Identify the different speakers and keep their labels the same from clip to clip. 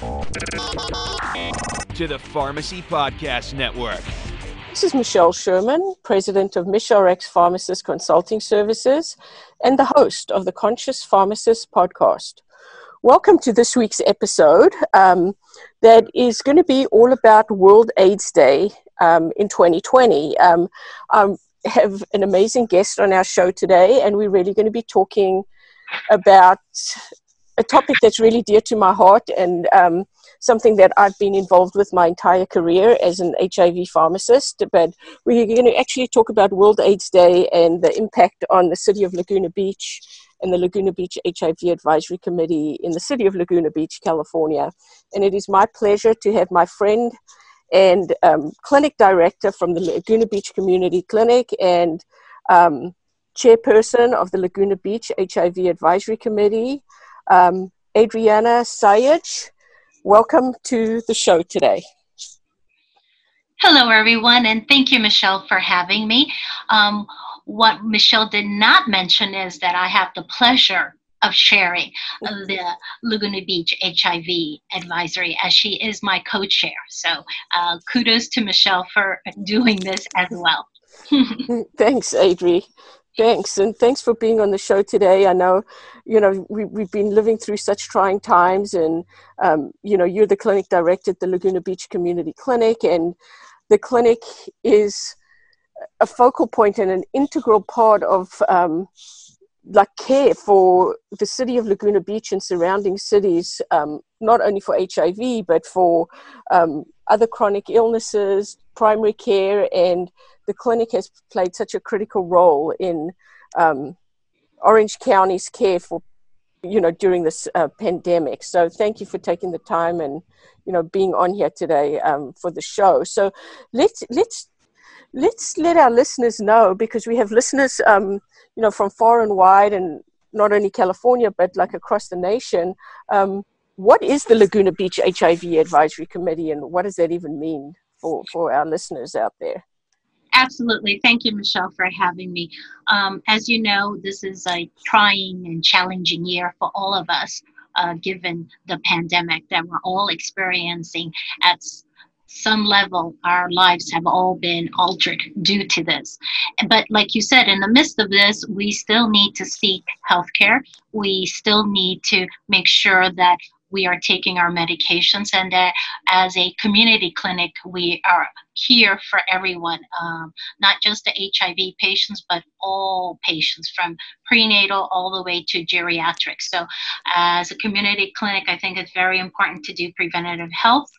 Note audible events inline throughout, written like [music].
Speaker 1: to the Pharmacy Podcast Network.
Speaker 2: This is Michelle Sherman, President of MishRx Pharmacist Consulting Services and the host of the Conscious Pharmacist Podcast. Welcome to this week's episode um, that is going to be all about World AIDS Day um, in 2020. Um, I have an amazing guest on our show today, and we're really going to be talking about a topic that's really dear to my heart and um, something that I've been involved with my entire career as an HIV pharmacist. But we're going to actually talk about World AIDS Day and the impact on the city of Laguna Beach and the Laguna Beach HIV Advisory Committee in the city of Laguna Beach, California. And it is my pleasure to have my friend and um, clinic director from the Laguna Beach Community Clinic and um, chairperson of the Laguna Beach HIV Advisory Committee, um, Adriana Sayaj, welcome to the show today.
Speaker 3: Hello, everyone, and thank you, Michelle, for having me. Um, what Michelle did not mention is that I have the pleasure of sharing the Laguna Beach HIV advisory as she is my co chair. So, uh, kudos to Michelle for doing this as well. [laughs]
Speaker 2: Thanks, Adri. Thanks, and thanks for being on the show today. I know, you know, we, we've been living through such trying times, and, um, you know, you're the clinic director at the Laguna Beach Community Clinic, and the clinic is a focal point and an integral part of um, like care for the city of Laguna Beach and surrounding cities, um, not only for HIV, but for um, other chronic illnesses, primary care, and the clinic has played such a critical role in um, Orange County's care for, you know, during this uh, pandemic. So thank you for taking the time and, you know, being on here today um, for the show. So let's let's let's let our listeners know because we have listeners, um, you know, from far and wide and not only California but like across the nation. Um, what is the Laguna Beach HIV Advisory Committee, and what does that even mean for for our listeners out there?
Speaker 3: Absolutely. Thank you, Michelle, for having me. Um, as you know, this is a trying and challenging year for all of us, uh, given the pandemic that we're all experiencing at some level our lives have all been altered due to this but like you said in the midst of this we still need to seek healthcare we still need to make sure that we are taking our medications and that as a community clinic we are here for everyone um, not just the hiv patients but all patients from prenatal all the way to geriatrics so as a community clinic i think it's very important to do preventative health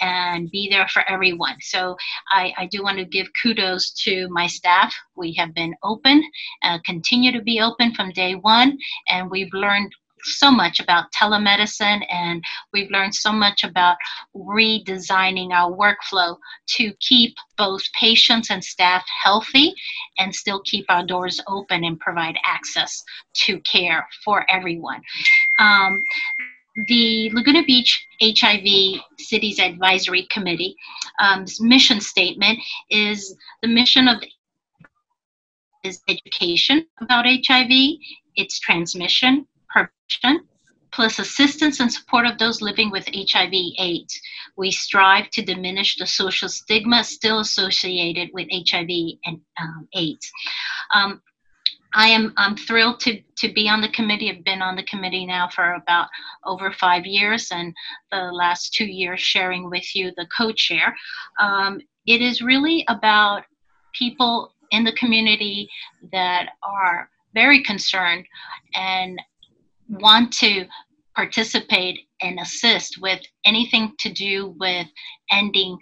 Speaker 3: and be there for everyone. So i, I do want to give kudos to my staff. We have been open uh, continue to be open from day one and we've learned so much about telemedicine and we've learned so much about redesigning our workflow to keep both patients and staff healthy and still keep our doors open and provide access to care for everyone. Um, the Laguna Beach HIV Cities Advisory Committee um, mission statement is the mission of is education about HIV, its transmission, prevention, plus assistance and support of those living with HIV AIDS. We strive to diminish the social stigma still associated with HIV and um, AIDS. Um, I am I'm thrilled to to be on the committee. I've been on the committee now for about over five years, and the last two years sharing with you the co-chair. Um, it is really about people in the community that are very concerned and want to participate and assist with anything to do with ending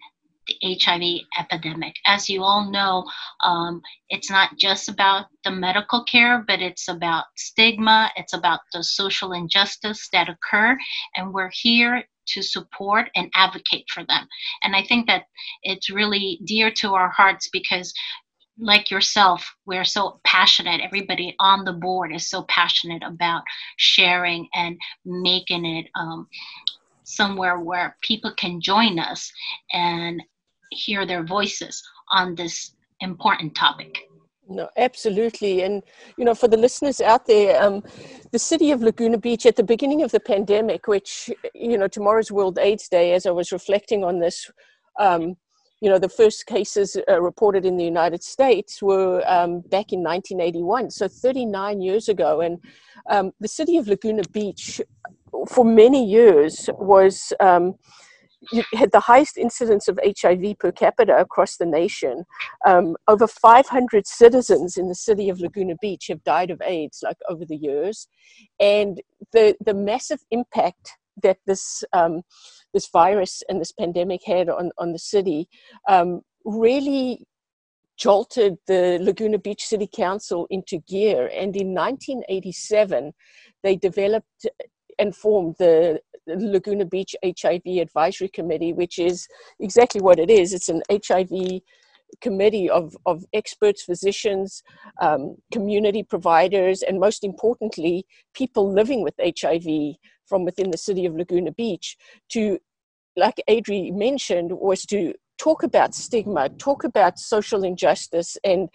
Speaker 3: the HIV epidemic. As you all know, um, it's not just about the medical care, but it's about stigma, it's about the social injustice that occur, and we're here to support and advocate for them. And I think that it's really dear to our hearts because like yourself, we're so passionate. Everybody on the board is so passionate about sharing and making it um, somewhere where people can join us and hear their voices on this important topic.
Speaker 2: No, absolutely. And, you know, for the listeners out there, um, the city of Laguna Beach at the beginning of the pandemic, which, you know, tomorrow's World AIDS Day, as I was reflecting on this, um, you know, the first cases uh, reported in the United States were um, back in 1981, so 39 years ago. And um, the city of Laguna Beach, for many years, was um, had the highest incidence of HIV per capita across the nation. Um, over 500 citizens in the city of Laguna Beach have died of AIDS, like over the years, and the the massive impact that this um, this virus and this pandemic had on, on the city um, really jolted the Laguna Beach City Council into gear. And in 1987, they developed and formed the Laguna Beach HIV Advisory Committee, which is exactly what it is. It's an HIV committee of, of experts, physicians, um, community providers, and most importantly, people living with HIV from within the city of Laguna Beach to, like Adri mentioned, was to talk about stigma, talk about social injustice, and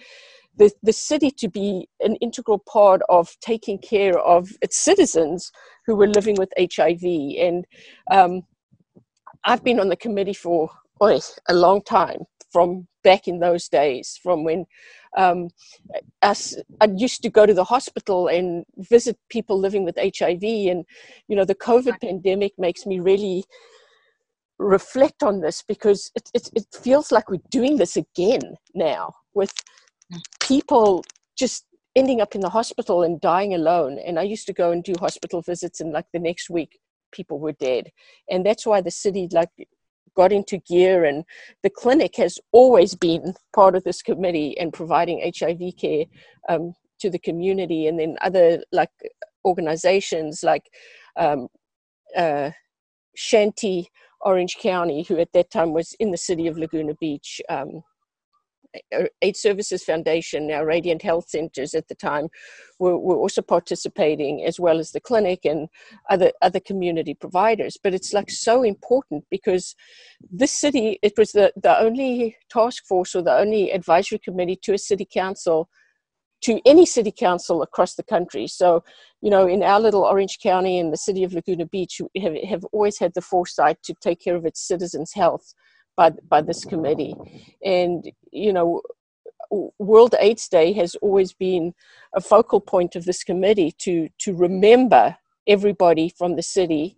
Speaker 2: the, the city to be an integral part of taking care of its citizens who were living with HIV. And um, I've been on the committee for oh, a long time, from back in those days, from when um, us, I used to go to the hospital and visit people living with HIV, and you know the COVID pandemic makes me really reflect on this because it, it, it feels like we're doing this again now with people just ending up in the hospital and dying alone. And I used to go and do hospital visits, and like the next week, people were dead. And that's why the city, like got into gear and the clinic has always been part of this committee and providing hiv care um, to the community and then other like organizations like um, uh, Shanti orange county who at that time was in the city of laguna beach um, Uh, AIDS Services Foundation, now Radiant Health Centers at the time, were, were also participating, as well as the clinic and other other community providers. But it's like so important because this city, it was the, the only task force or the only advisory committee to a city council to any city council across the country. So, you know, in our little Orange County and the city of Laguna Beach, have, have always had the foresight to take care of its citizens' health by by this committee, and you know, World AIDS Day has always been a focal point of this committee to to remember everybody from the city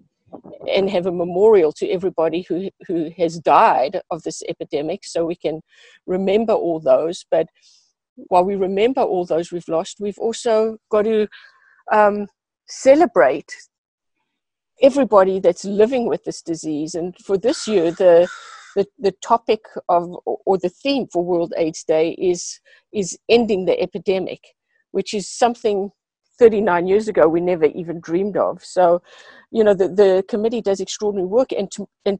Speaker 2: and have a memorial to everybody who who has died of this epidemic, so we can remember all those. But while we remember all those we've lost, we've also got to um, celebrate everybody that's living with this disease. And for this year, the the, the topic of or the theme for World AIDS Day is is ending the epidemic, which is something 39 years ago we never even dreamed of. So, you know, the, the committee does extraordinary work, and to, and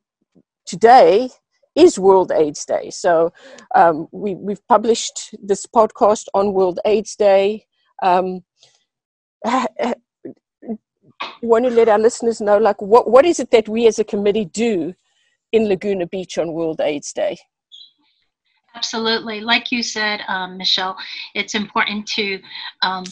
Speaker 2: today is World AIDS Day. So um, we we've published this podcast on World AIDS Day. Um, [sighs] want to let our listeners know, like, what what is it that we as a committee do in Laguna Beach on World AIDS Day.
Speaker 3: Absolutely. Like you said, um, Michelle, it's important to um,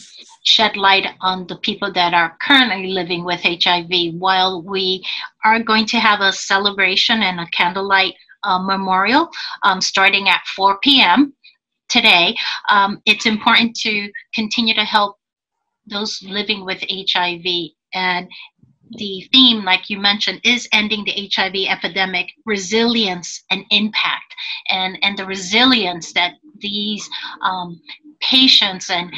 Speaker 3: shed light on the people that are currently living with HIV while we are going to have a celebration and a candlelight uh, memorial um, starting at 4 p.m. today. Um, it's important to continue to help those living with HIV and the theme, like you mentioned, is ending the HIV epidemic, resilience and impact, and and the resilience that these um, patients and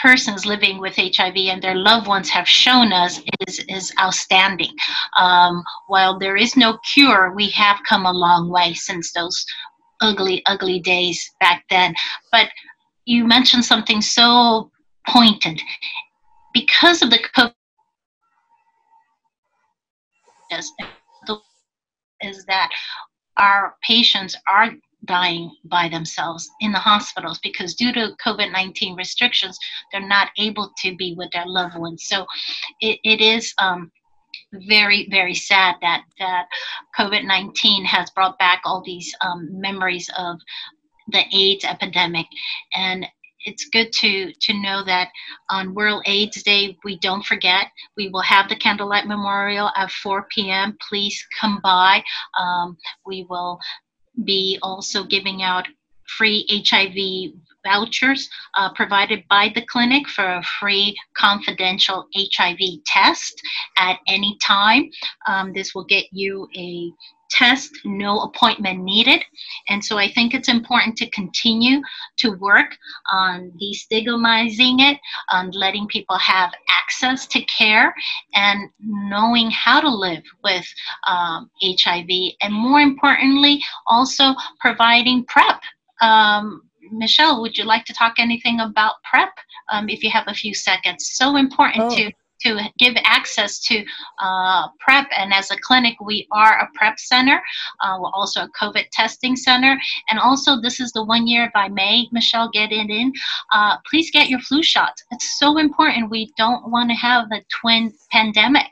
Speaker 3: persons living with HIV and their loved ones have shown us is is outstanding. Um, while there is no cure, we have come a long way since those ugly, ugly days back then. But you mentioned something so pointed. Because of the the is that our patients are dying by themselves in the hospitals because due to COVID 19 restrictions, they're not able to be with their loved ones. So it, it is um, very, very sad that, that COVID 19 has brought back all these um, memories of the AIDS epidemic. And it's good to to know that on World AIDS Day we don't forget. We will have the candlelight memorial at 4 p.m. Please come by. Um, we will be also giving out free HIV vouchers uh, provided by the clinic for a free confidential HIV test at any time. Um, this will get you a test, no appointment needed. And so I think it's important to continue to work on destigmatizing it, on letting people have access to care, and knowing how to live with um, HIV. And more importantly, also providing PrEP. Um, Michelle, would you like to talk anything about PrEP um, if you have a few seconds? So important oh. to to give access to uh, PrEP. And as a clinic, we are a PrEP center. Uh, we're also a COVID testing center. And also, this is the one year, if I may, Michelle, get it in. Uh, please get your flu shots. It's so important. We don't want to have the twin pandemic.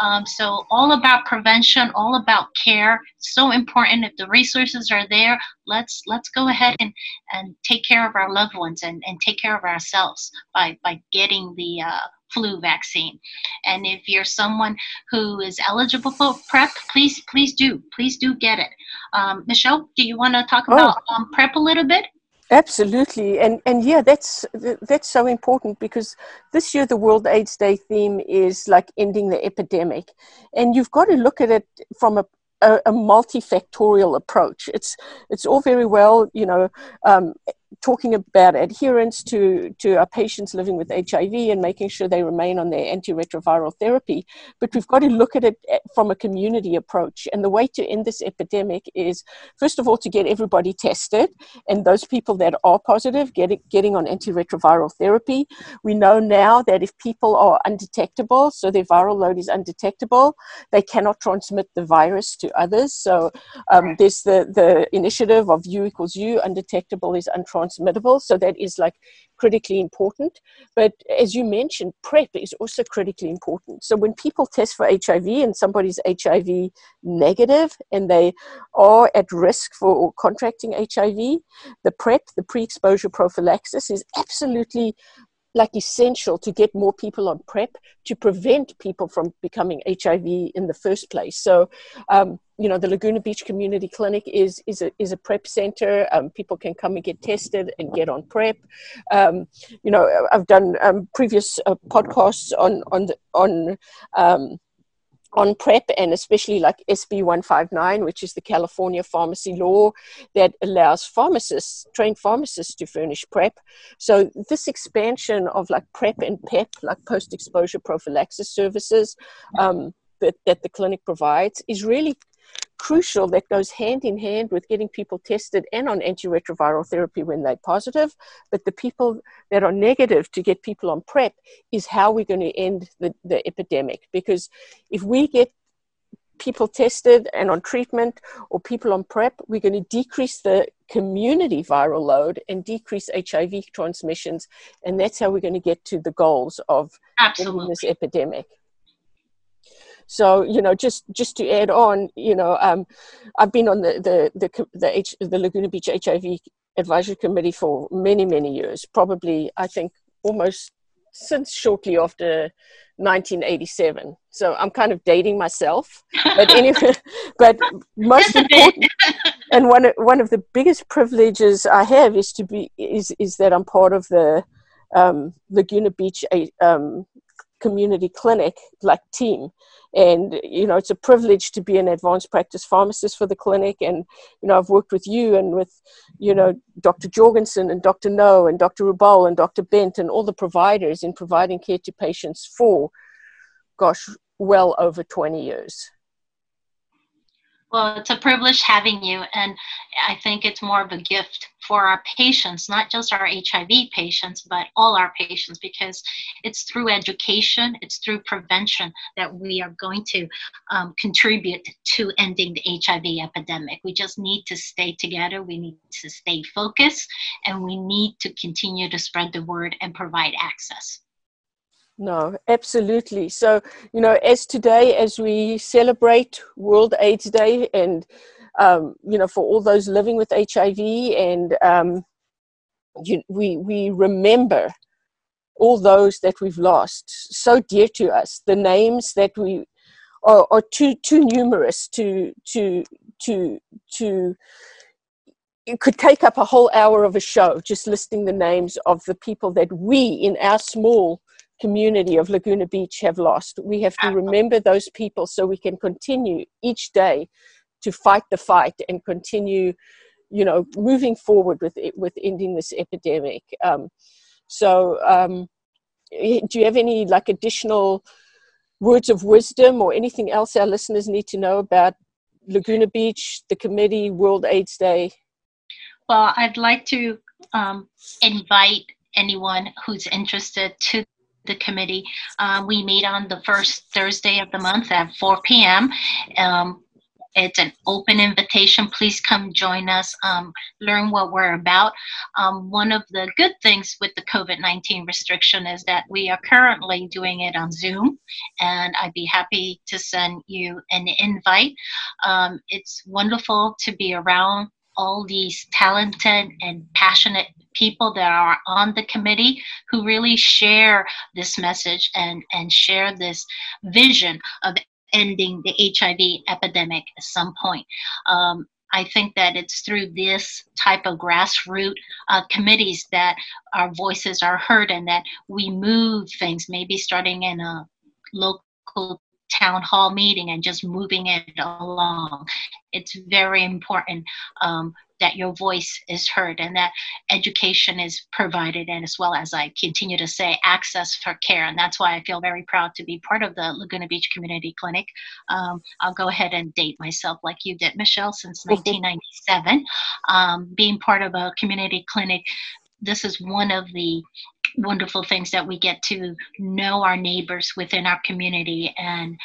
Speaker 3: Um, so, all about prevention, all about care. So important. If the resources are there, let's let's go ahead and, and take care of our loved ones and, and take care of ourselves by, by getting the uh, flu vaccine. And if you're someone who is eligible for PrEP, please, please do, please do get it. Um, Michelle, do you want to talk oh. about um, PrEP a little bit?
Speaker 2: Absolutely, and and yeah, that's that's so important because this year the World AIDS Day theme is like ending the epidemic, and you've got to look at it from a a, a multifactorial approach. It's it's all very well, you know, um, talking about adherence to, to our patients living with HIV and making sure they remain on their antiretroviral therapy. But we've got to look at it eh, from a community approach. And the way to end this epidemic is, first of all, to get everybody tested and those people that are positive getting, getting on antiretroviral therapy. We know now that if people are undetectable, so their viral load is undetectable, they cannot transmit the virus to others. So um, there's the, the initiative of U equals U, undetectable is untransmittable transmittable. So that is like critically important. But as you mentioned, PrEP is also critically important. So when people test for HIV and somebody's HIV negative and they are at risk for contracting HIV, the PrEP, the pre exposure prophylaxis, is absolutely like essential to get more people on PrEP to prevent people from becoming HIV in the first place. So, um, you know, the Laguna Beach Community Clinic is is a is a PrEP center. Um, people can come and get tested and get on PrEP. Um, you know, I've done um, previous uh, podcasts on on the, on um, on PrEP and especially like SB 159, which is the California pharmacy law that allows pharmacists, trained pharmacists, to furnish PrEP. So, this expansion of like PrEP and PEP, like post exposure prophylaxis services um, that, that the clinic provides, is really crucial that goes hand in hand with getting people tested and on antiretroviral therapy when they're positive. But the people that are negative to get people on PrEP is how we're going to end the, the epidemic. Because if we get people tested and on treatment or people on PrEP, we're going to decrease the community viral load and decrease HIV transmissions. And that's how we're going to get to the goals of
Speaker 3: Absolutely.
Speaker 2: this epidemic. So you know, just just to add on, you know, um, I've been on the the the the, H, the Laguna Beach HIV advisory committee for many many years. Probably, I think almost since shortly after 1987. So I'm kind of dating myself, but [laughs] anyway, but most important, and one of, one of the biggest privileges I have is to be is is that I'm part of the um, Laguna Beach um, community clinic like team. And you know it's a privilege to be an advanced practice pharmacist for the clinic. And you know i've worked with you and with you know dr jorgensen and dr no and dr rubal and dr bent and all the providers in providing care to patients for gosh well over 20 years
Speaker 3: Well, it's a privilege having you, and I think it's more of a gift for our patients, not just our HIV patients, but all our patients, because it's through education, it's through prevention that we are going to um, contribute to ending the HIV epidemic. We just need to stay together, we need to stay focused, and we need to continue to spread the word and provide access.
Speaker 2: No, absolutely. So, you know, as today, as we celebrate World AIDS Day, and um, you know, for all those living with HIV, and um, you, we we remember all those that we've lost, so dear to us. The names that we are, are too too numerous to to to to. It could take up a whole hour of a show just listing the names of the people that we in our small community of Laguna Beach have lost. We have to remember those people so we can continue each day to fight the fight and continue, you know, moving forward with it, with ending this epidemic. Um, so, um, do you have any like additional words of wisdom or anything else our listeners need to know about Laguna Beach, the committee, World AIDS Day?
Speaker 3: Well, I'd like to um, invite anyone who's interested to the committee. Um, we meet on the first Thursday of the month at 4 p.m. Um, it's an open invitation. Please come join us, um, learn what we're about. Um, one of the good things with the COVID 19 restriction is that we are currently doing it on Zoom, and I'd be happy to send you an invite. Um, it's wonderful to be around all these talented and passionate people that are on the committee who really share this message and, and share this vision of ending the HIV epidemic at some point. Um, I think that it's through this type of grassroots uh, committees that our voices are heard and that we move things, maybe starting in a local town hall meeting and just moving it along. It's very important um, that your voice is heard and that education is provided, and as well as I continue to say, access for care. And that's why I feel very proud to be part of the Laguna Beach Community Clinic. Um, I'll go ahead and date myself like you did, Michelle, since 1997. Um, being part of a community clinic this is one of the wonderful things that we get to know our neighbors within our community and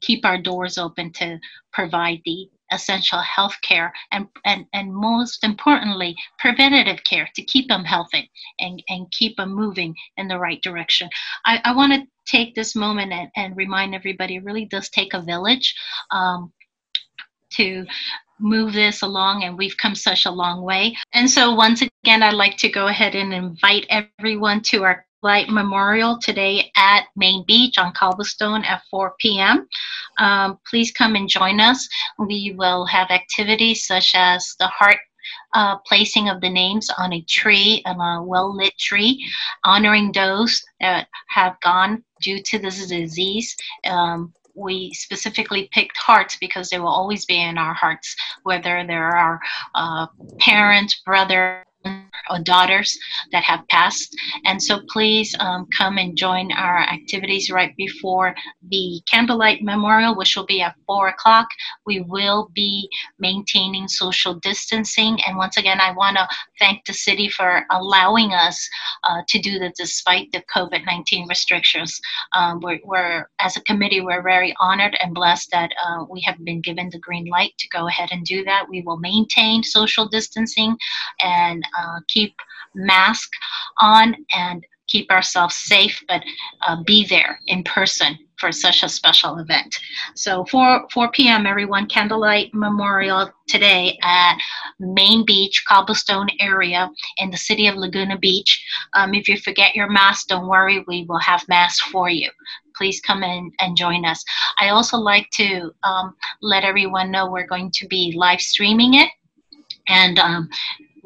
Speaker 3: keep our doors open to provide the essential health care and, and, and most importantly, preventative care to keep them healthy and, and keep them moving in the right direction. I, I want to take this moment and, and remind everybody it really does take a village um, to move this along and we've come such a long way. And so once again, I'd like to go ahead and invite everyone to our Light Memorial today at Main Beach on Cobblestone at 4 p.m. Um, please come and join us. We will have activities such as the heart uh, placing of the names on a tree, on a well lit tree, honoring those that have gone due to this disease. Um, we specifically picked hearts because they will always be in our hearts, whether they're our uh, parents, brother, or daughters that have passed. And so please um, come and join our activities right before the candlelight memorial, which will be at four o'clock. We will be maintaining social distancing. And once again, I want to thank the city for allowing us uh, to do that despite the COVID 19 restrictions. Um, we're, we're, as a committee, we're very honored and blessed that uh, we have been given the green light to go ahead and do that. We will maintain social distancing and uh, keep mask on and keep ourselves safe, but uh, be there in person for such a special event. So 4, 4 p.m. everyone, Candlelight Memorial today at Main Beach, Cobblestone area in the city of Laguna Beach. Um, if you forget your mask, don't worry, we will have masks for you. Please come in and join us. I also like to um, let everyone know we're going to be live streaming it. And um,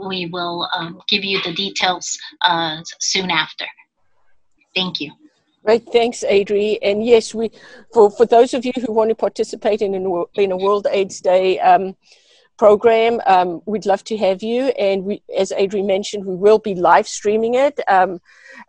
Speaker 3: we will um, give you the details uh, soon after. Thank you.
Speaker 2: Right, thanks, Adri. And yes, we for for those of you who want to participate in in a World AIDS Day um, program, um, we'd love to have you. And we, as Adri mentioned, we will be live streaming it. Um,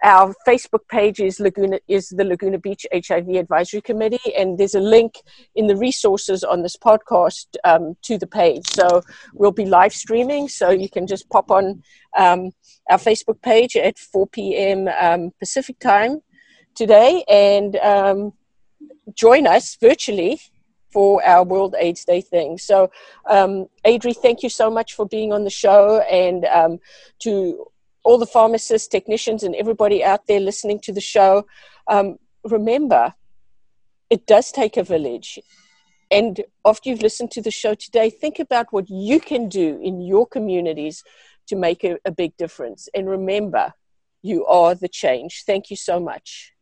Speaker 2: our Facebook page is Laguna is the Laguna Beach HIV Advisory Committee, and there's a link in the resources on this podcast um, to the page. So we'll be live streaming, so you can just pop on um, our Facebook page at 4 p.m. Um, Pacific time today and um, join us virtually for our World AIDS Day thing. So, um, Adri, thank you so much for being on the show, and um, to all the pharmacists, technicians, and everybody out there listening to the show. Um, remember, it does take a village. And after you've listened to the show today, think about what you can do in your communities to make a, a big difference. And remember, you are the change. Thank you so much.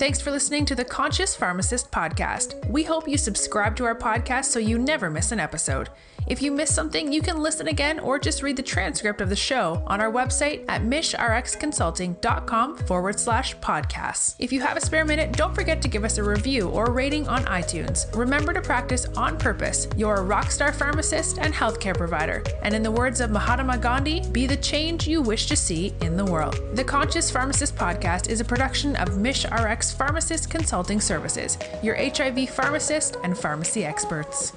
Speaker 4: Thanks for listening to the Conscious Pharmacist podcast. We hope you subscribe to our podcast so you never miss an episode. If you missed something, you can listen again or just read the transcript of the show on our website at mishrxconsulting.com forward slash podcasts. If you have a spare minute, don't forget to give us a review or rating on iTunes. Remember to practice on purpose. You're a rockstar pharmacist and healthcare provider. And in the words of Mahatma Gandhi, be the change you wish to see in the world. The Conscious Pharmacist podcast is a production of MishRx Pharmacist Consulting Services, your HIV pharmacist and pharmacy experts.